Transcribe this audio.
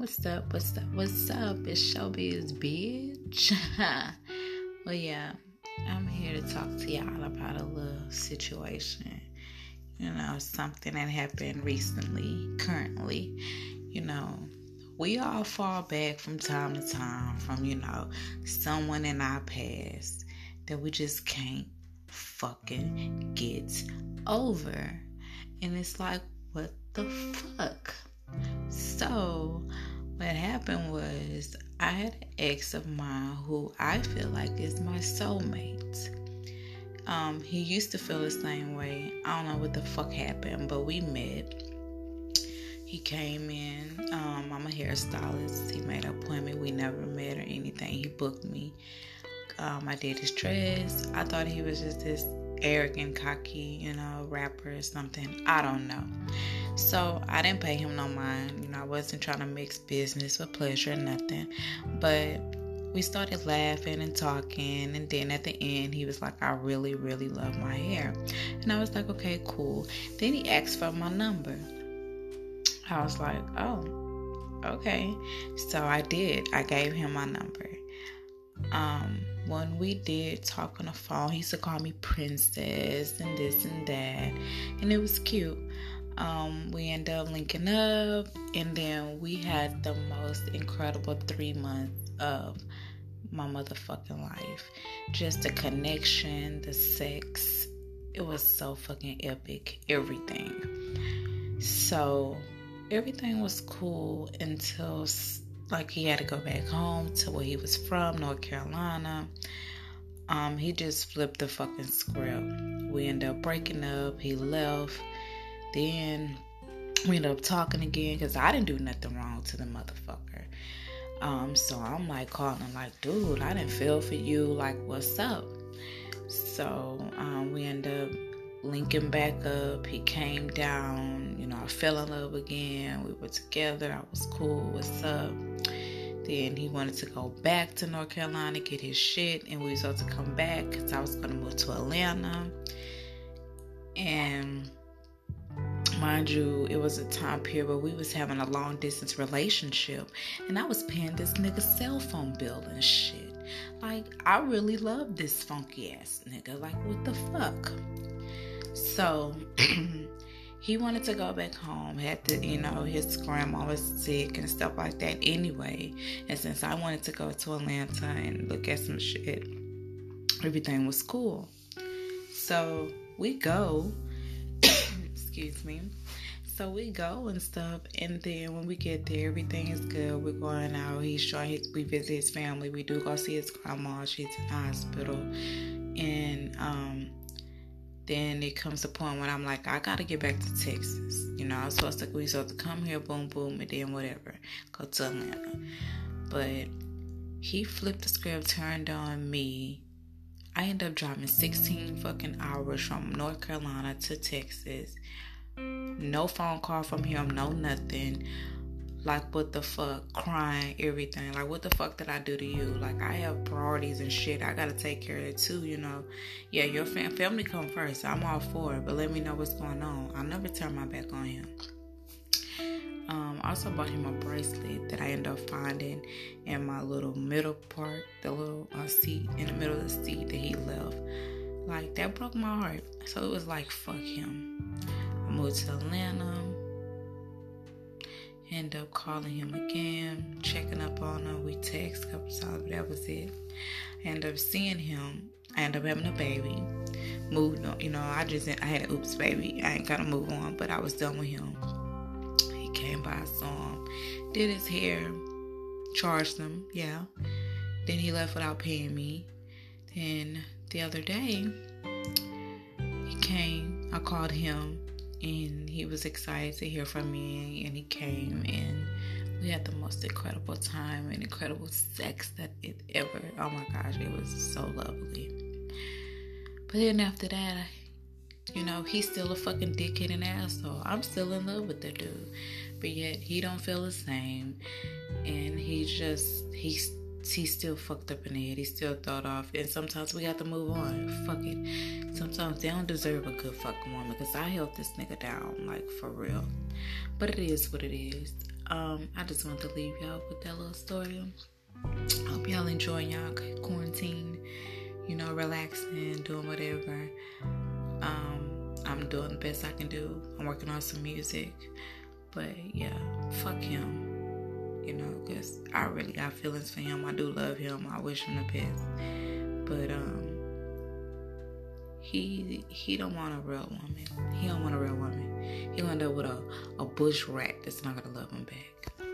What's up? What's up? What's up? It's Shelby's bitch. well, yeah, I'm here to talk to y'all about a little situation. You know, something that happened recently, currently. You know, we all fall back from time to time from, you know, someone in our past that we just can't fucking get over. And it's like, what the fuck? So, what happened was I had an ex of mine who I feel like is my soulmate. Um, he used to feel the same way. I don't know what the fuck happened, but we met. He came in. Um, I'm a hairstylist. He made an appointment. We never met or anything. He booked me. Um, I did his dress. I thought he was just this arrogant, cocky, you know, rapper or something. I don't know. So I didn't pay him no mind. You know, I wasn't trying to mix business with pleasure nothing. But we started laughing and talking. And then at the end, he was like, I really, really love my hair. And I was like, okay, cool. Then he asked for my number. I was like, oh, okay. So I did. I gave him my number. Um, when we did talk on the phone, he used to call me princess and this and that, and it was cute. Um, we ended up linking up, and then we had the most incredible three months of my motherfucking life. Just the connection, the sex, it was so fucking epic. Everything. So everything was cool until like he had to go back home to where he was from, North Carolina. Um, he just flipped the fucking script. We ended up breaking up. He left. Then we ended up talking again because I didn't do nothing wrong to the motherfucker. Um, so I'm like calling like, dude, I didn't feel for you. Like, what's up? So um, we end up linking back up. He came down. You know, I fell in love again. We were together. I was cool. What's up? Then he wanted to go back to North Carolina, get his shit, and we was supposed to come back because I was going to move to Atlanta. And mind you, it was a time period where we was having a long distance relationship, and I was paying this nigga cell phone bill and shit. Like, I really love this funky ass nigga. Like, what the fuck? So he wanted to go back home. Had to, you know, his grandma was sick and stuff like that anyway. And since I wanted to go to Atlanta and look at some shit, everything was cool. So we go. Excuse me. So we go and stuff, and then when we get there, everything is good. We're going out. He's showing his, we visit his family. We do go see his grandma. She's in the hospital, and um, then it comes a point when I'm like, I gotta get back to Texas. You know, I was supposed to we supposed to come here, boom, boom, and then whatever, go to Atlanta. But he flipped the script, turned on me. I end up driving 16 fucking hours from North Carolina to Texas. No phone call from him, no nothing like what the fuck, crying, everything. Like what the fuck did I do to you? Like I have priorities and shit. I gotta take care of it too, you know. Yeah, your fam- family come first. I'm all for it, but let me know what's going on. I'll never turn my back on him. Um, I also bought him a bracelet that I ended up finding in my little middle part, the little uh, seat in the middle of the seat that he left. Like that broke my heart. So it was like fuck him. Moved to Atlanta End up calling him again, checking up on him. We text a couple times, but that was it. End up seeing him. I end up having a baby. Moved on, you know, I just I had an oops baby. I ain't gotta move on, but I was done with him. He came by, saw him, did his hair, charged him, yeah. Then he left without paying me. Then the other day, he came, I called him and he was excited to hear from me and he came and we had the most incredible time and incredible sex that it ever oh my gosh it was so lovely. But then after that I, you know he's still a fucking dickhead and asshole. I'm still in love with the dude but yet he don't feel the same and he just he's he's still fucked up in the head. He's still thought off. And sometimes we have to move on. Fuck it. Sometimes they don't deserve a good fucking woman because I held this nigga down, like for real. But it is what it is. um, I just want to leave y'all with that little story. Hope y'all enjoying y'all quarantine. You know, relaxing, doing whatever. Um, I'm doing the best I can do. I'm working on some music, but yeah, fuck him. You know, cause I really got feelings for him. I do love him. I wish him the best, but um, he he don't want a real woman. He don't want a real woman. He'll end up with a, a bush rat that's not gonna love him back.